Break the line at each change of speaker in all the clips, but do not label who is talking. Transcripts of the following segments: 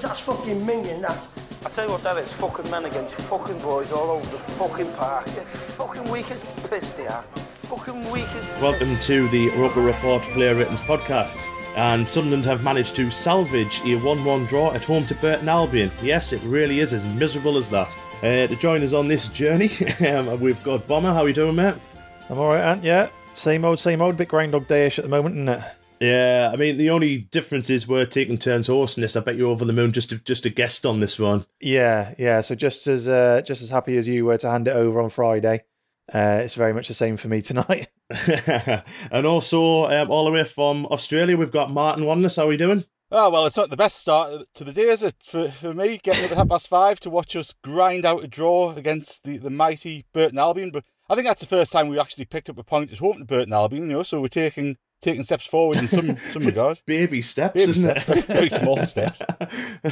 That's fucking minging, that.
I tell you what that is, fucking men against fucking boys all over the fucking park. They're fucking weak as piss they are. Fucking weak as
Welcome to the Roker Report Player Ratings podcast. And Sunderland have managed to salvage a 1 1 draw at home to Burton Albion. Yes, it really is as miserable as that. Uh, to join us on this journey, um, we've got Bomber. How are you doing, mate?
I'm all right, Ant. Yeah, same old, same old. Bit Groundhog Dayish at the moment, isn't it?
Yeah, I mean the only difference is we're taking turns hosting this. I bet you're over the moon just to, just a guest on this one.
Yeah, yeah. So just as uh, just as happy as you were to hand it over on Friday, uh, it's very much the same for me tonight.
and also um, all the way from Australia, we've got Martin Wanless. How are we doing?
Oh, well, it's not the best start to the day, is it? For, for me, getting up at half past five to watch us grind out a draw against the, the mighty Burton Albion. But I think that's the first time we actually picked up a point at home to Burton Albion, you know, so we're taking taking steps forward in some some regard.
Baby steps,
Baby
isn't
steps.
it?
Very small steps.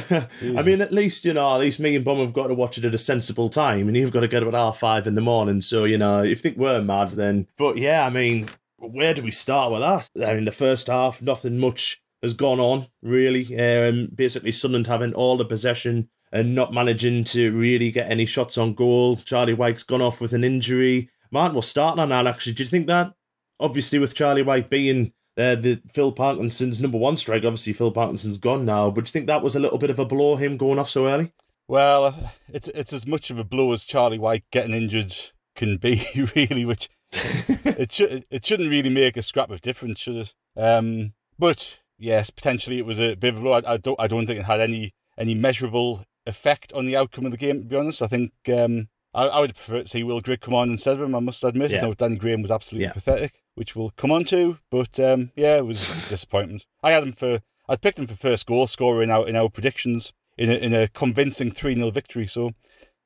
I mean, at least you know, at least me and Bum have got to watch it at a sensible time, and you've got to get up at half five in the morning. So you know, if you think we're mad, then. But yeah, I mean, where do we start with that? I mean, the first half, nothing much has gone on really. Um, basically, Sunderland having all the possession and not managing to really get any shots on goal. Charlie Wyke's gone off with an injury. Martin, we're starting on that actually. Do you think that? Obviously, with Charlie Wyke being uh, the Phil Parkinson's number one strike, obviously Phil Parkinson's gone now. But do you think that was a little bit of a blow, him going off so early?
Well, it's it's as much of a blow as Charlie Wyke getting injured can be, really. Which it should it shouldn't really make a scrap of difference, should it? Um, but yes, potentially it was a bit of a blow. I, I don't I don't think it had any any measurable effect on the outcome of the game. To be honest, I think um, I, I would prefer to see Will Grigg come on instead of him. I must admit,
Yeah.
I know Danny Graham was absolutely
Yeah.
pathetic, which we'll come on to. But um, yeah, it was a disappointment. I had him for I'd picked him for first goal scorer in our in our predictions in a, in a convincing three 0 victory. So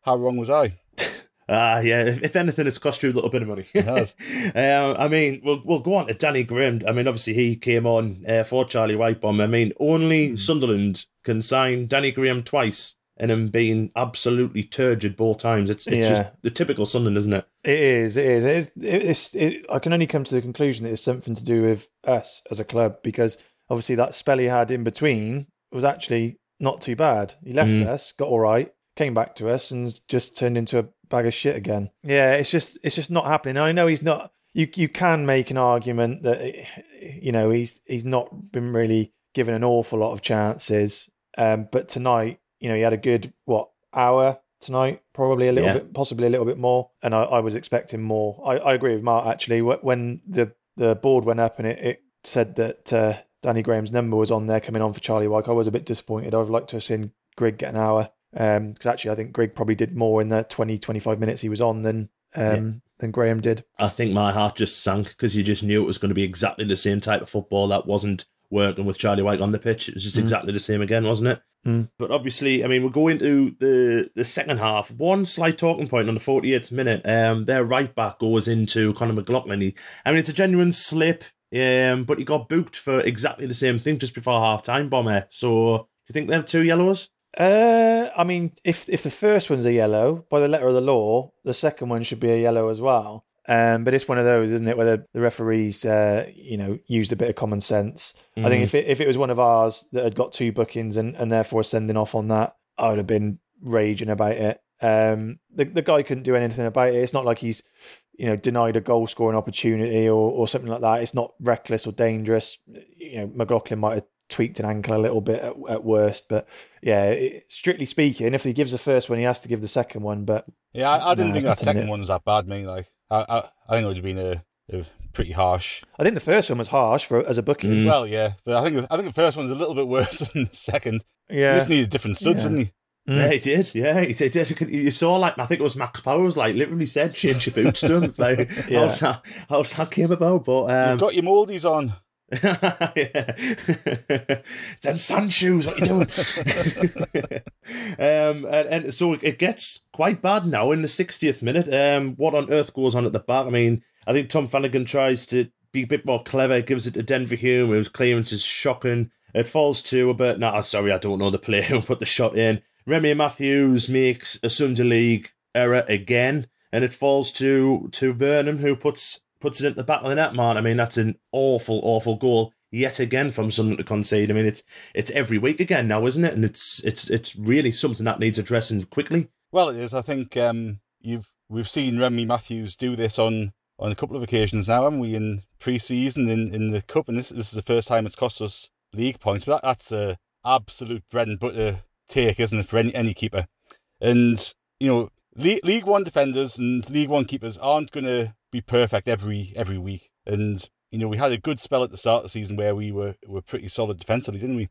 how wrong was I?
Ah, yeah. If, if anything, it's cost you a little bit of money.
It has.
um, I mean, we'll we'll go on to Danny Graham. I mean, obviously he came on uh, for Charlie Whitebomb. I mean, only
Hmm.
Sunderland can sign Danny Graham twice, and him being absolutely turgid both times. It's it's
Yeah.
just the typical Sunderland, isn't it?
It is. It is. It is it's, it, I can only come to the conclusion that it's something to do with us as a club because obviously that spell he had in between was actually not too bad. He left
Mm.
us, got all right, came back to us, and just turned into a bag of shit again. Yeah, it's just it's just not happening. I know he's not. You you can make an argument that you know he's he's not been really given an awful lot of chances. Um, but tonight, you know, he had a good what hour tonight, probably a little
Yeah.
bit, possibly a little bit more. And I, I was expecting more. I, I agree with Mark actually. When the the board went up and it, it said that uh, Danny Graham's number was on there coming on for Charlie Wyke, I was a bit disappointed. I'd like to have seen Grigg get an hour because actually I think Grigg probably did more in the 20, 25 minutes he was on than um, than Graham did.
I think my heart just sank because you just knew it was going to be exactly the same type of football that wasn't working with Charlie Wyke on the pitch. It was just
Mm.
exactly the same again, wasn't it?
Mm.
But obviously, I mean, we're going to the the second half. One slight talking point on the 48th minute. Um, their right back goes into Conor McLaughlin. He, I mean, it's a genuine slip. Um, but he got booked for exactly the same thing just before half time, Bomber. So, do you think they're two yellows?
Uh, I mean, if if the first one's a yellow by the letter of the law, the second one should be a yellow as well. Um, but it's one of those, isn't it, where the, the referees, uh, you know, used a bit of common sense. I think
Mm.
if it if it was one of ours that had got two bookings and, and therefore sending off on that, I would have been raging about it. Um, the the guy couldn't do anything about it. It's not like he's you know, denied a goal scoring opportunity or, or something like that. It's not reckless or dangerous. You know, McLaughlin might have tweaked an ankle a little bit at, at worst, but yeah, it, strictly speaking, if he gives the first one, he has to give the second one. But
yeah, I, I didn't no, think that second one was that bad. Me, like, I, I, I think it would have been a, a, pretty harsh.
I think the first one was harsh for as a booking.
Mm. Well, yeah, but I think I think the first one was a little bit worse than the second.
Yeah,
he just needed different studs, yeah. didn't he?
Mm. Yeah, he did. Yeah, he did. You saw, like, I think it was Max Powers, like, literally said, change your boots to him. Like, yeah. how's, that, how's that came about? But, um,
You've got your moldies on.
yeah. Them sun shoes, what you doing? um, and, and, so it gets quite bad now in the 60th minute. Um, what on earth goes on at the back? I mean, I think Tom Flanagan tries to be a bit more clever, gives it to Denver Hume, whose clearance is shocking. It falls to a. No, sorry, I don't know the player who put the shot in. Remi Matthews makes a Sunday League error again, and it falls to to Burnham, who puts puts it at the back of the net, man. I mean, that's an awful, awful goal yet again from someone to concede. I mean, it's it's every week again now, isn't it? And it's it's it's really something that needs addressing quickly.
Well, it is. I think um, you've we've seen Remi Matthews do this on on a couple of occasions now, haven't we? In pre-season, in, in the cup, and this, this is the first time it's cost us league points. But that, that's a absolute bread and butter take, isn't it, for any, any keeper? And, you know, League, League One defenders and League One keepers aren't going to be perfect every every week. And, you know, we had a good spell at the start of the season where we were, were pretty solid defensively, didn't we?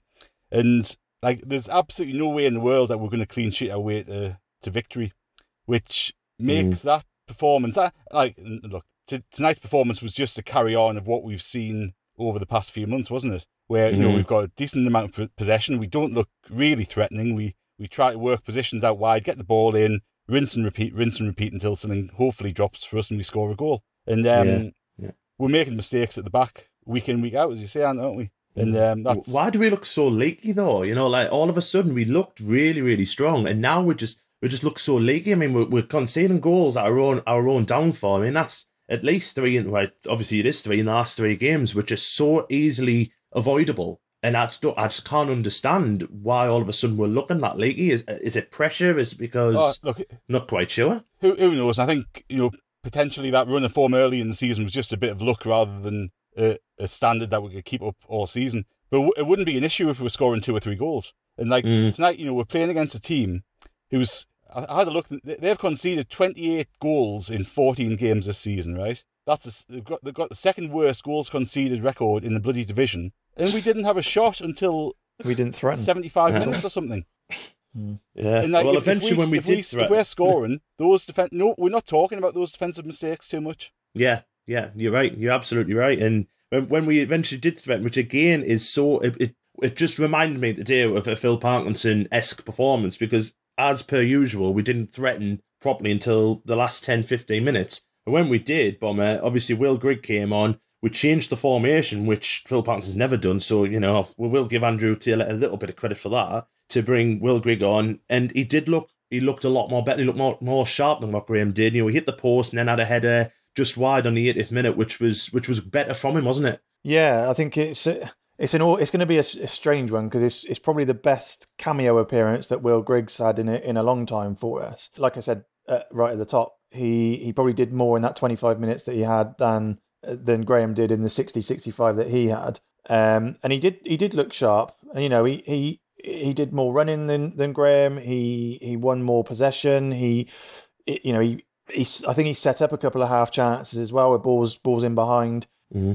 And, like, there's absolutely no way in the world that we're going to clean sheet our way to, to victory, which makes mm. that performance, like, look, t- tonight's performance was just a carry on of what we've seen over the past few months, wasn't it? Where you mm-hmm. know we've got a decent amount of possession, we don't look really threatening. We we try to work positions out wide, get the ball in, rinse and repeat, rinse and repeat until something hopefully drops for us and we score a goal. And um, yeah. Yeah. we're making mistakes at the back week in week out, as you say, aren't we? And um, that's
why do we look so leaky though? You know, like all of a sudden we looked really, really strong, and now we just we just look so leaky. I mean, we're, we're conceding goals at our own our own downfall. I mean, that's at least three, in right? Obviously, it is three in the last three games, which is so easily avoidable. And I just, I just can't understand why all of a sudden we're looking that leaky. Is is it pressure? Is it because oh, look, not quite sure?
Who who knows? I think you know potentially that run of form early in the season was just a bit of luck rather than a, a standard that we could keep up all season. But it wouldn't be an issue if we were scoring two or three goals. And like mm. tonight, you know, we're playing against a team who's I had a look. They've conceded 28 goals in 14 games this season, right? That's a, they've got they've got the second worst goals conceded record in the bloody division, and we didn't have a shot until
we didn't threaten
75 minutes or something.
Hmm. Yeah. Like, well, if, eventually, if we, when we
if
did,
we, threaten... if we're scoring those defense, no, we're not talking about those defensive mistakes too much.
Yeah, yeah, you're right. You're absolutely right. And when, when we eventually did threaten, which again is so, it, it, it just reminded me today of a Phil Parkinson esque performance because as per usual, we didn't threaten properly until the last 10, 15 minutes. And when we did, Bomber, obviously Will Grigg came on. We changed the formation, which Phil Parks has never done. So, you know, we will give Andrew Taylor a little bit of credit for that to bring Will Grigg on. And he did look, he looked a lot more better. He looked more, more sharp than what Graham did. You know, he hit the post and then had a header just wide on the 80th minute, which was, which was better from him, wasn't it?
Yeah, I think it's. It's an it's going to be a, a strange one because it's it's probably the best cameo appearance that Will Grigg's had in a, in a long time for us. Like I said uh, right at the top, he he probably did more in that 25 minutes that he had than than Graham did in the 60 65 that he had. Um, and he did he did look sharp. And you know, he he he did more running than than Graham. He he won more possession. He you know, he he I think he set up a couple of half chances as well with balls balls in behind.
Mm-hmm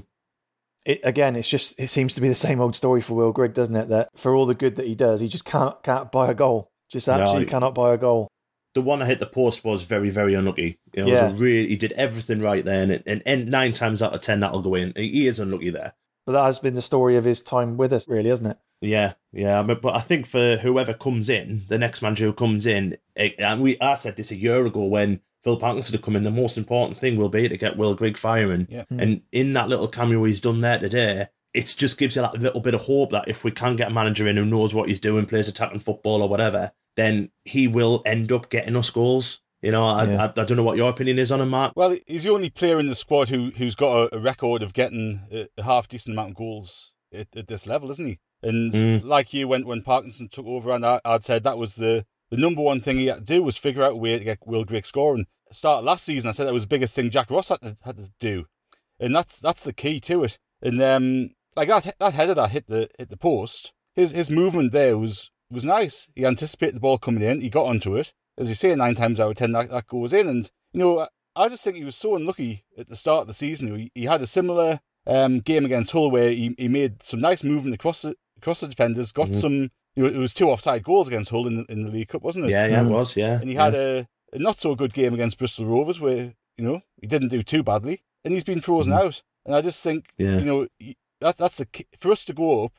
it, again, it's just it seems to be the same old story for Will Grigg, doesn't it? That for all the good that he does, he just can't can't buy a goal. Just actually no, cannot buy a goal.
The one that hit the post was very very unlucky. You know, yeah. really, he did everything right there, and, and, and nine times out of ten that'll go in. He is unlucky there.
But that has been the story of his time with us, really, hasn't it?
Yeah, yeah, but, but I think for whoever comes in, the next manager who comes in, it, and we I said this a year ago when Phil Parkinson to come in, the most important thing will be to get Will Grigg firing.
Yeah.
Mm. And in that little cameo he's done there today, it just gives you that little bit of hope that if we can get a manager in who knows what he's doing, plays attacking football or whatever, then he will end up getting us goals. You know, I, yeah. I, I, don't know what your opinion is on him, Mark.
Well, he's the only player in the squad who who's got a, a record of getting a, a, half decent amount of goals at, at, this level, isn't he? And mm. like you, when when Parkinson took over, and I, would said that was the the number one thing he had to do was figure out a way to get Will Grigg scoring. Start last season, I said that was the biggest thing Jack Ross had to, had to do, and that's that's the key to it. And um, like that that header that hit the hit the post, his his movement there was was nice. He anticipated the ball coming in, he got onto it. As you say, nine times out of ten that, that goes in, and you know I just think he was so unlucky at the start of the season. He, he had a similar um, game against Hull where he, he made some nice movement across the across the defenders, got mm-hmm. some. You know, it was two offside goals against Hull in the, in the League Cup, wasn't it?
Yeah, yeah, it was. Yeah,
and he
yeah.
had a, a, not so good game against Bristol Rovers where you know he didn't do too badly, and he's been frozen mm-hmm. out. And I just think, yeah. you know, that that's a for us to go up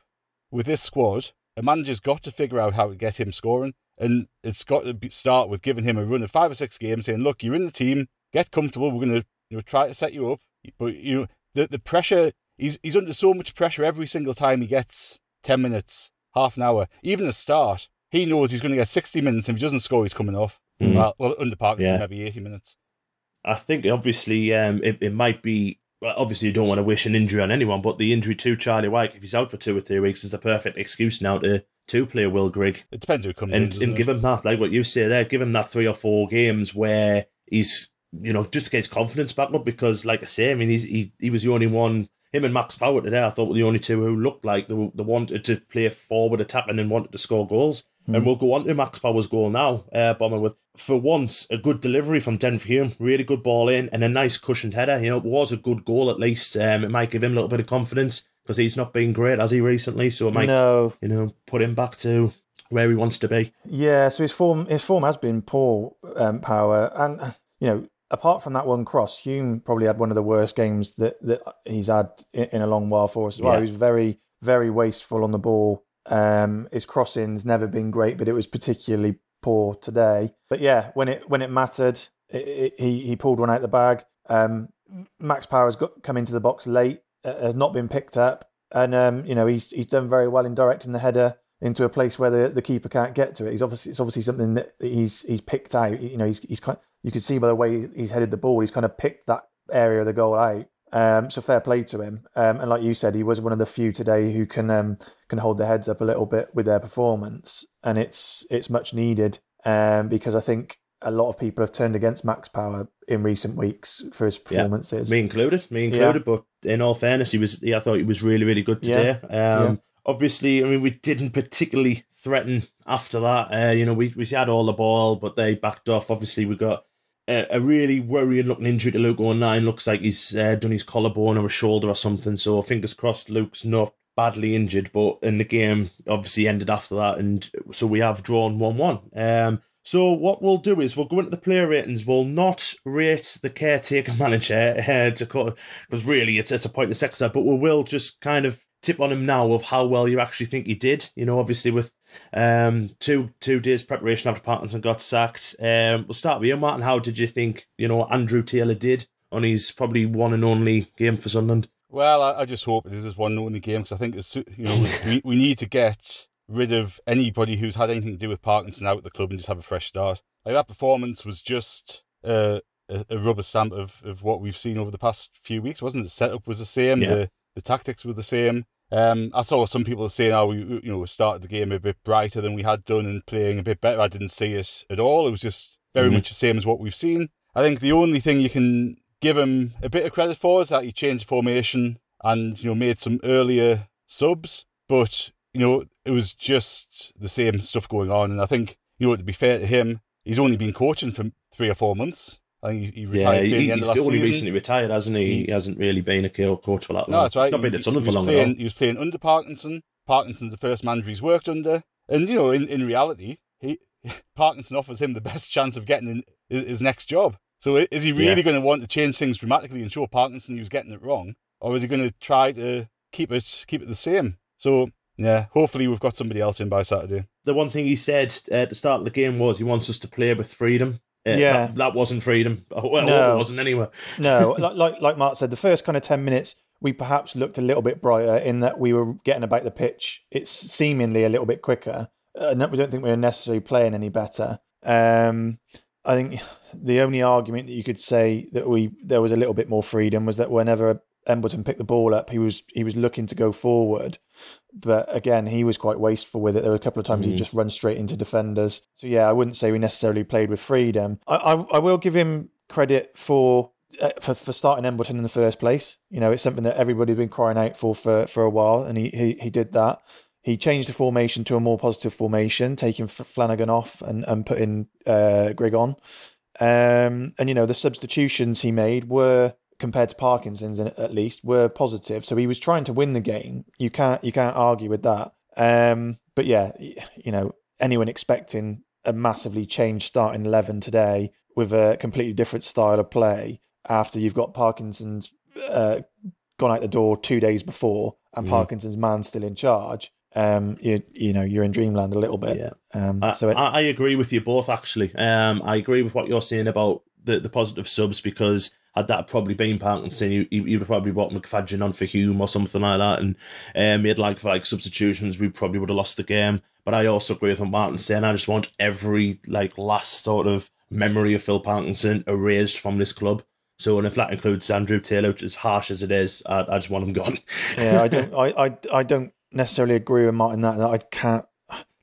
with this squad. A manager's got to figure out how to get him scoring, and it's got to be, start with giving him a run of five or six games, saying, "Look, you're in the team, get comfortable. We're going to you know try to set you up, but you know the the pressure. He's he's under so much pressure every single time he gets ten minutes half an hour, even a start. He knows he's going to get 60 minutes. And If he doesn't score, he's coming off. Mm. Well, well, under Parkinson, yeah. maybe 80 minutes.
I think obviously um, it, it might be. Well, obviously, you don't want to wish an injury on anyone, but the injury to Charlie Wyke, if he's out for two or three weeks, is the perfect excuse now to to play Will Grigg.
It depends who comes
and,
in,
and give him that, like what you say there, give him that three or four games where he's, you know, just to get his confidence back up. Because, like I say, I mean, he's, he he was the only one him and Max Power today, I thought were the only two who looked like they, they wanted to play forward attacking and wanted to score goals. Mm. And we'll go on to Max Power's goal now, uh, Bomber, with for once a good delivery from Denver Hume, really good ball in, and a nice cushioned header. You know, it was a good goal at least. Um, it might give him a little bit of confidence because he's not been great, has he, recently? So it might, no. you know, put him back to where he wants to be.
Yeah, so his form his form has been poor, um, Power, and you know apart from that one cross, Hume probably had one of the worst games that, that he's had in, in a long while for us as well. Yeah. He was very, very wasteful on the ball. Um, his crossing's never been great, but it was particularly poor today. But yeah, when it when it mattered, it, it, he he pulled one out the bag. Um, Max Power's got come into the box late, uh, has not been picked up, and um, you know he's he's done very well in directing the header into a place where the, the keeper can't get to it. He's obviously it's obviously something that he's he's picked out. You know, he's he's kind you can see by the way he's headed the ball, he's kind of picked that area of the goal out. Um, so fair play to him. Um, and like you said, he was one of the few today who can um, can hold their heads up a little bit with their performance, and it's it's much needed um, because I think a lot of people have turned against Max Power in recent weeks for his performances.
Yeah, me included, me included. Yeah. But in all fairness, he was. Yeah, I thought he was really, really good today. Yeah. Um, obviously, I mean, we didn't particularly threaten after that. Uh, you know, we we had all the ball, but they backed off. Obviously, we got a, really worrying looking injury to Luke O'Nien. Looks like he's uh, done his collarbone or a shoulder or something. So fingers crossed, Luke's not badly injured. But in the game, obviously ended after that, and so we have drawn one one. Um, so what we'll do is we'll go into the player ratings. We'll not rate the caretaker manager uh, to because really it's it's a pointless exercise, but we will just kind of tip on him now of how well you actually think he did. You know, obviously with um, two two days preparation after Parkinson got sacked. Um, we'll start with you, Martin. How did you think you know Andrew Taylor did on his probably one and only game for Sunderland?
Well, I, I just hope it is his one and only game because I think it's, you know we, we need to get rid of anybody who's had anything to do with Parkinson out of the club and just have a fresh start. Like that performance was just uh, a, a rubber stamp of, of what we've seen over the past few weeks, wasn't it? The setup was the same, yeah. the the tactics were the same. Um, I saw some people saying, "Oh, we you know started the game a bit brighter than we had done and playing a bit better." I didn't see it at all. It was just very mm-hmm. much the same as what we've seen. I think the only thing you can give him a bit of credit for is that he changed formation and you know made some earlier subs, but you know it was just the same stuff going on. And I think you know to be fair to him, he's only been coaching for three or four months. I think he, retired. Yeah, he, he's only
season. recently retired, hasn't he? he? he? hasn't really been a coach for that long.
No, that's right.
He's not been at Sunderland for long
playing, He was playing under Parkinson. Parkinson's the first manager he's worked under, and you know, in, in reality, he Parkinson offers him the best chance of getting in his, his next job. So is he really yeah. going to want to change things dramatically and show Parkinson he was getting it wrong, or is he going to try to keep it keep it the same? So yeah, hopefully we've got somebody else in by Saturday.
The one thing he said at the start of the game was he wants us to play with freedom. Yeah,
yeah.
That, that, wasn't freedom. Well, no. it wasn't anyway.
no, like like Mark said, the first kind of ten minutes we perhaps looked a little bit brighter in that we were getting about the pitch. It's seemingly a little bit quicker. Uh, we don't think we are necessarily playing any better. Um, I think the only argument that you could say that we there was a little bit more freedom was that whenever Embleton picked the ball up, he was he was looking to go forward, But again, he was quite wasteful with it. There were a couple of times
Mm.
he just run straight into defenders. So yeah, I wouldn't say we necessarily played with freedom. I I, I will give him credit for. Uh, for, for starting Embleton in the first place, you know, it's something that everybody's been crying out for for, for a while, and he, he he did that. He changed the formation to a more positive formation, taking Flanagan off and, and putting uh, Grigg on. Um, and you know the substitutions he made were compared to Parkinson's at least were positive. So he was trying to win the game. You can't you can't argue with that. Um, but yeah, you know anyone expecting a massively changed starting eleven today with a completely different style of play after you've got Parkinson's uh, gone out the door two days before and
Mhm.
Parkinson's man still in charge. Um, you you know you're in dreamland a little bit.
Yeah.
Um,
I,
so it,
I, I agree with you both, actually. Um, I agree with what you're saying about the, the positive subs because had that probably been Parkinson, you, you, you'd probably brought McFadzean on for Hume or something like that and um, made like, for like substitutions, we probably would have lost the game. But I also agree with what Martin's saying. I just want every like last sort of memory of Phil Parkinson erased from this club. So, and if that includes Andrew Taylor, which is harsh as it is, I, I just want him gone.
yeah, I don't, I, I, I don't necessarily agree with Martin that, that I can't.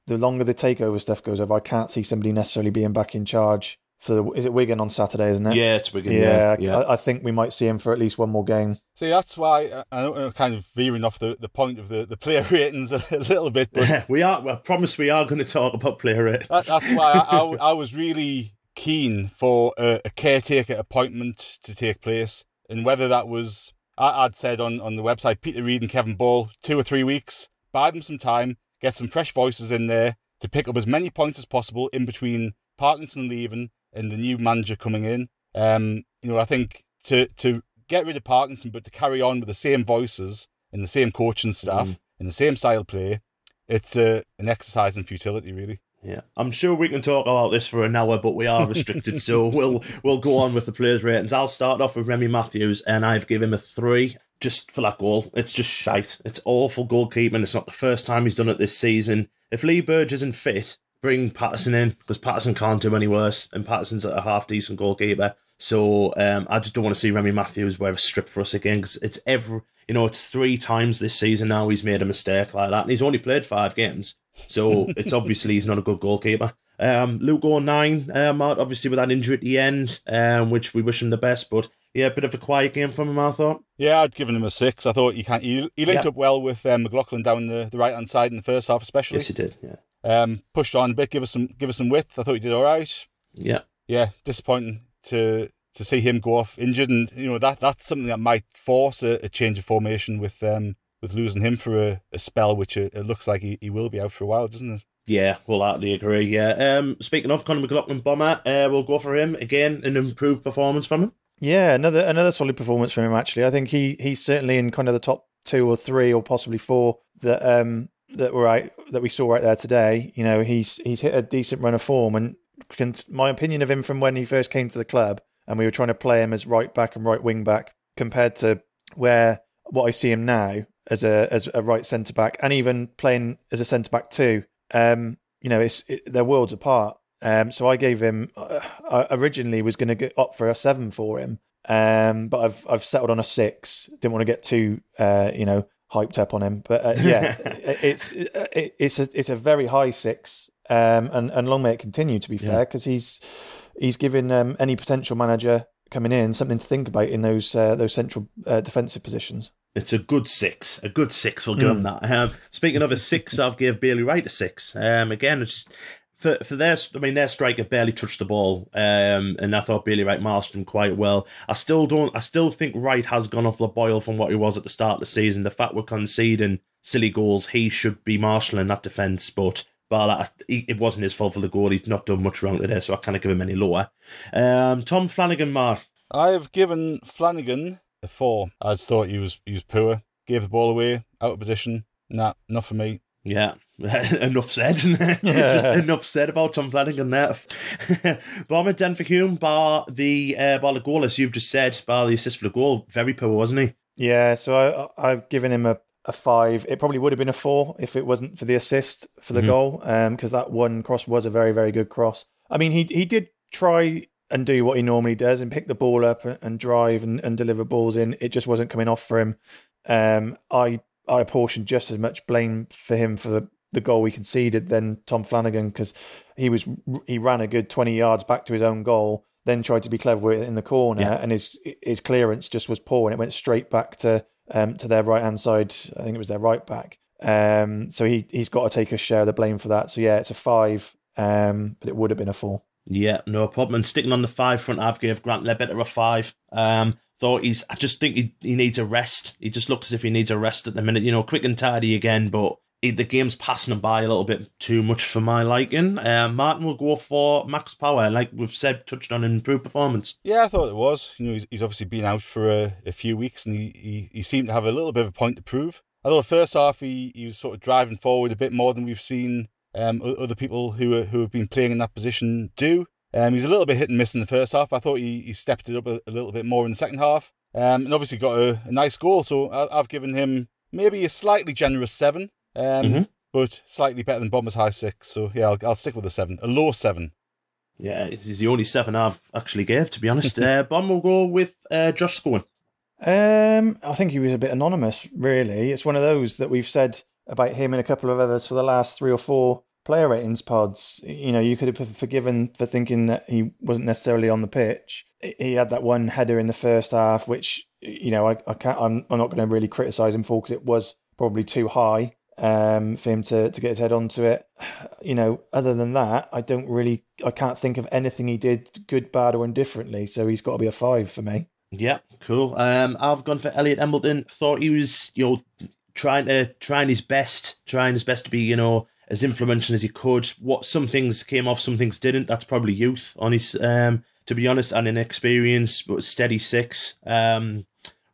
The longer the takeover stuff goes over, I can't see somebody necessarily being back in charge for the. Is it Wigan on Saturday? Isn't it?
yeah, it's Wigan.
Yeah,
Yeah, yeah.
I, I think we might see him for at least one more game.
See, that's why uh, I know I'm kind of veering off the, the point of the, the player ratings a, a little bit, but
we are. I promise we are going to talk about player ratings.
that, that's why I, I, I was really keen for a, a caretaker appointment to take place, and whether that was I, I'd said on, on the website Peter Reid and Kevin Ball two or three weeks, buy them some time, get some fresh voices in there to pick up as many points as possible in between Parkinson leaving and the new manager coming in. Um, you know, I think to to get rid of Parkinson, but to carry on with the same voices and the same coaching staff and the same style of play, it's uh, an exercise in futility, really.
Yeah, I'm sure we can talk about this for an hour, but we are restricted, so we'll we'll go on with the players' ratings. I'll start off with Remi Matthews, and I've given him a three just for that goal. It's just shite. It's awful goalkeeping. It's not the first time he's done it this season. If Lee Burge isn't fit, bring Patterson in because Patterson can't do any worse, and Patterson's a half decent goalkeeper. So um, I just don't want to see Remi Matthews wear a strip for us again because it's every you know it's three times this season now he's made a mistake like that, and he's only played five games. So it's obviously he's not a good goalkeeper. Um, O'Nien, um, obviously with that injury at the end, um, which we wish him the best. But yeah, a bit of a quiet game from him, I thought.
Yeah, I'd given him a six. I thought he can he, he linked
Yeah.
up well with um, McLaughlin down the, the right hand side in the first half, especially.
Yes, he did. Yeah,
Um, pushed on a bit, give us some give us some width. I thought he did all right.
yeah,
Yeah, disappointing to to see him go off injured, and you know that that's something that might force a, a change of formation with um with losing him for a, a spell, which it, it looks like he, he will be out for a while, doesn't it?
yeah. We'll hardly agree. Yeah. Um, speaking of Conor McLaughlin, bomber, uh, we'll go for him again. An improved performance from him.
Yeah, another another solid performance from him. Actually, I think he he's certainly in kind of the top two or three or possibly four that um that were right that we saw right there today. You know, he's he's hit a decent run of form, and can, my opinion of him from when he first came to the club, and we were trying to play him as right back and right wing back, compared to where what I see him now as a as a right centre back, and even playing as a centre back too. Um, you know, it's it, they're worlds apart. Um, so I gave him. Uh, I originally was going to get up for a seven for him, um, but I've I've settled on a six. Didn't want to get too uh, you know hyped up on him, but uh, yeah, it's it, it's a it's a very high six, um, and and long may it continue. To be fair, because he's he's given um, any potential manager coming in something to think about in those uh, those central uh, defensive positions.
It's a good six. A good six. We'll give him that. Um, speaking of a six, I've gave Bailey Wright a six. Um, again, it's just for for their. I mean, their striker barely touched the ball. Um, and I thought Bailey Wright mastered him quite well. I still don't. I still think Wright has gone off the boil from what he was at the start of the season. The fact we're conceding silly goals, he should be marshalling that defence, but. But it wasn't his fault for the goal. He's not done much wrong today, so I can't give him any lower. Um, Tom Flanagan, Mark.
I have given Flanagan a four. I just thought he was he was poor. Gave the ball away, out of position. Nah, not for me.
Yeah, enough said. Just enough said about Tom Flanagan there. Bomber Denver Hume, bar the uh, bar the goal, as you've just said, bar the assist for the goal. Very poor, wasn't he?
Yeah, so I, I've given him a, a five. It probably would have been a four if it wasn't for the assist for the goal, because that one cross was a very, very good cross. I mean, he he did try and do what he normally does and pick the ball up and drive and, and deliver balls in. It just wasn't coming off for him. Um, I I apportion just as much blame for him for the, the goal we conceded than Tom Flanagan because he was he ran a good twenty yards back to his own goal, then tried to be clever with it in the corner,
Yeah.
and his his clearance just was poor, and it went straight back to um, to their right hand side. I think it was their right back. Um, so he he's got to take a share of the blame for that. So yeah, it's a five, um, but it would have been a four.
Yeah, no problem. And sticking on the five front, I've gave Grant Leadbitter a five. Um, thought he's. I just think he he needs a rest. He just looks as if he needs a rest at the minute. You know, quick and tidy again, but he, the game's passing him by a little bit too much for my liking. Uh, Martin will go for Max Power, like we've said, touched on improved performance.
Yeah, I thought it was. You know, he's, he's obviously been out for a, a few weeks, and he, he, he seemed to have a little bit of a point to prove. I thought the first half he, he was sort of driving forward a bit more than we've seen um, other people who are, who have been playing in that position do. Um, he's a little bit hit and miss in the first half. I thought he, he stepped it up a, a little bit more in the second half, um, and obviously got a, a nice goal. So I, I've given him maybe a slightly generous seven, um,
Mhm.
but slightly better than Bombers high six. So yeah, I'll, I'll stick with a seven, a low seven.
Yeah, this is the only seven I've actually gave, to be honest. uh, Bond will go with uh, Josh Scowen.
Um, I think he was a bit anonymous, really. It's one of those that we've said about him and a couple of others for the last three or four player ratings pods. You know, you could have forgiven for thinking that he wasn't necessarily on the pitch. He had that one header in the first half, which you know I, I can't. I'm, I'm not going to really criticise him for because it was probably too high um, for him to to get his head onto it. You know, other than that, I don't really. I can't think of anything he did good, bad, or indifferently. So he's got to be a five for me.
Yeah, cool. Um, I've gone for Elliot Embleton. Thought he was, you know, trying to trying his best, trying his best to be, you know, as influential as he could. What some things came off, some things didn't. That's probably youth on his, um, to be honest, and inexperience, but steady six. Um,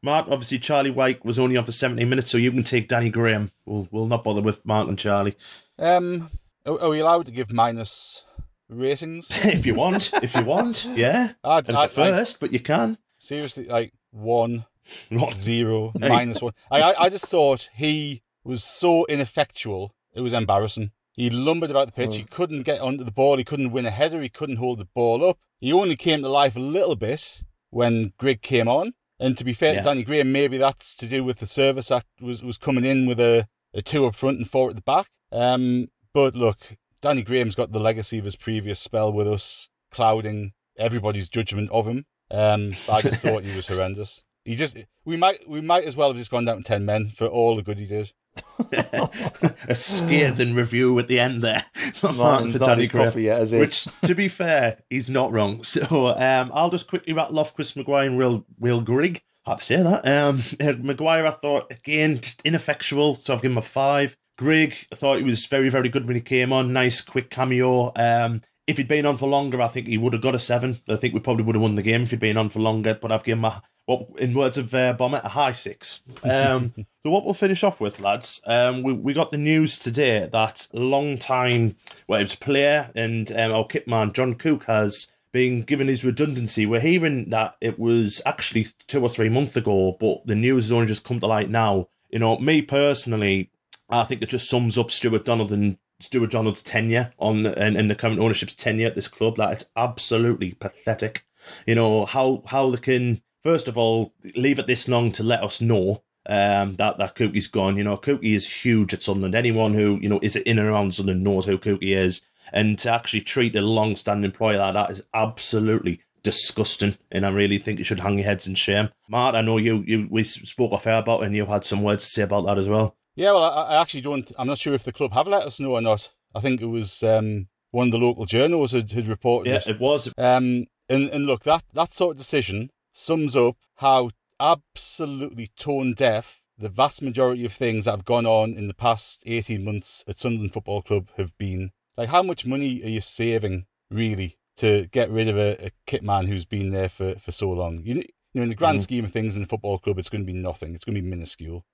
Mark, obviously Charlie Wyke was only on for 17 minutes, so you can take Danny Graham. We'll we'll not bother with Mark and Charlie
Um, are, are we allowed to give minus ratings?
if you want. if you want, yeah.
I'd,
And it's
I'd-
first, but you can.
seriously, like one,
not
zero, minus one. I, I, I just thought he was so ineffectual. It was embarrassing. He lumbered about the pitch. He couldn't get onto the ball. He couldn't win a header. He couldn't hold the ball up. He only came to life a little bit when Grigg came on. And to be fair
Yeah.
to Danny Graham, maybe that's to do with the service that was, was coming in with a, a two up front and four at the back. Um, but look, Danny Graham's got the legacy of his previous spell with us clouding everybody's judgment of him. Um, but I just thought he was horrendous. He just we might we might as well have just gone down to ten men for all the good he did.
a scathing review at the end there.
Martin's not
Danny
coffee yet?
Which, to be fair, he's not wrong. So um, I'll just quickly rattle off Chris Maguire and Will, Will Grigg. Hard to say that. Um, uh, Maguire, I thought, again, just ineffectual, so I've given him a five. Grigg, I thought he was very, very good when he came on. Nice, quick cameo. Um, if he'd been on for longer, I think he would have got a seven. I think we probably would have won the game if he'd been on for longer, but I've given my what, in words of uh, Bomber, a high six. Um, so what we'll finish off with, lads, um, we, we got the news today that long time, well, it was player and um, our kit man, John Cooke, has been given his redundancy. We're hearing that it was actually two or three months ago, but the news has only just come to light now. You know, me personally, I think it just sums up Stewart Donald and Stewart Donald's tenure on and, and the current ownership's tenure at this club. That it's absolutely pathetic. You know how how they can first of all leave it this long to let us know um, that that Cookie's gone. You know, Cookie is huge at Sunderland. Anyone who you know is in and around Sunderland knows who Cookie is, and to actually treat a long-standing employee like that is absolutely disgusting. And I really think you should hang your heads in shame. Matt, I know you you we spoke off air about it and you had some words to say about that as well.
Yeah, well, I, I actually don't. I'm not sure if the club have let us know or not. I think it was um, one of the local journals had, had reported
Yeah,
it.
it was.
Um, and and look, that that sort of decision sums up how absolutely tone deaf the vast majority of things that have gone on in the past 18 months at Sunderland Football Club have been. Like, how much money are you saving, really, to get rid of a, a kit man who's been there for, for so long? You, you know, in the grand scheme of things in the football club, it's going to be nothing. It's going to be minuscule.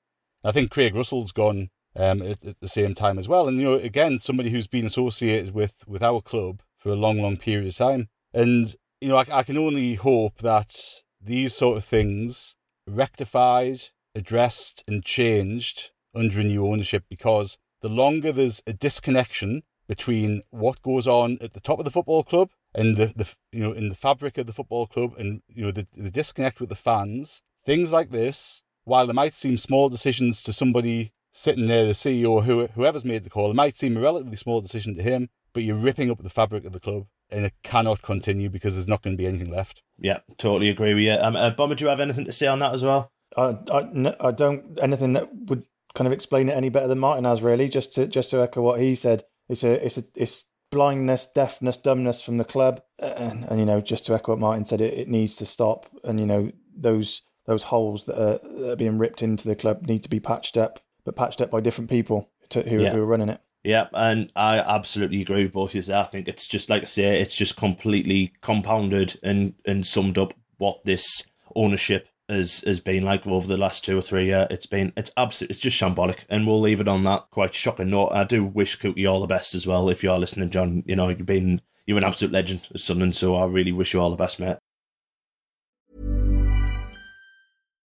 I think Craig Russell's gone um, at, at the same time as well. And, you know, again, somebody who's been associated with, with our club for a long, long period of time. And, you know, I, I can only hope that these sort of things rectified, addressed, and changed under a new ownership because the longer there's a disconnection between what goes on at the top of the football club and the, the you know in the fabric of the football club and you know the, the disconnect with the fans things like this while it might seem small decisions to somebody sitting there, the CEO, who, whoever's made the call, it might seem a relatively small decision to him, but you're ripping up the fabric of the club and it cannot continue because there's not going to be anything left.
Yeah, totally agree with you. Um, uh, Bomber, do you have anything to say on that as well?
I, I, I don't anything that would kind of explain it any better than Martin has really. Just to just to echo what he said, it's a it's a it's blindness, deafness, dumbness from the club, and, and you know just to echo what Martin said, it, it needs to stop, and you know those those holes that are, that are being ripped into the club need to be patched up, but patched up by different people to, who,
Yeah.
who are running it.
Yeah, and I absolutely agree with both of you. I think it's just like I say, it's just completely compounded and and summed up what this ownership has has been like over the last two or three years. It's been it's absolute it's just shambolic, and we'll leave it on that quite shocking note. I do wish Cookie all the best as well. If you are listening, John, you know you've been you're an absolute legend as Sunderland, so I really wish you all the best, mate.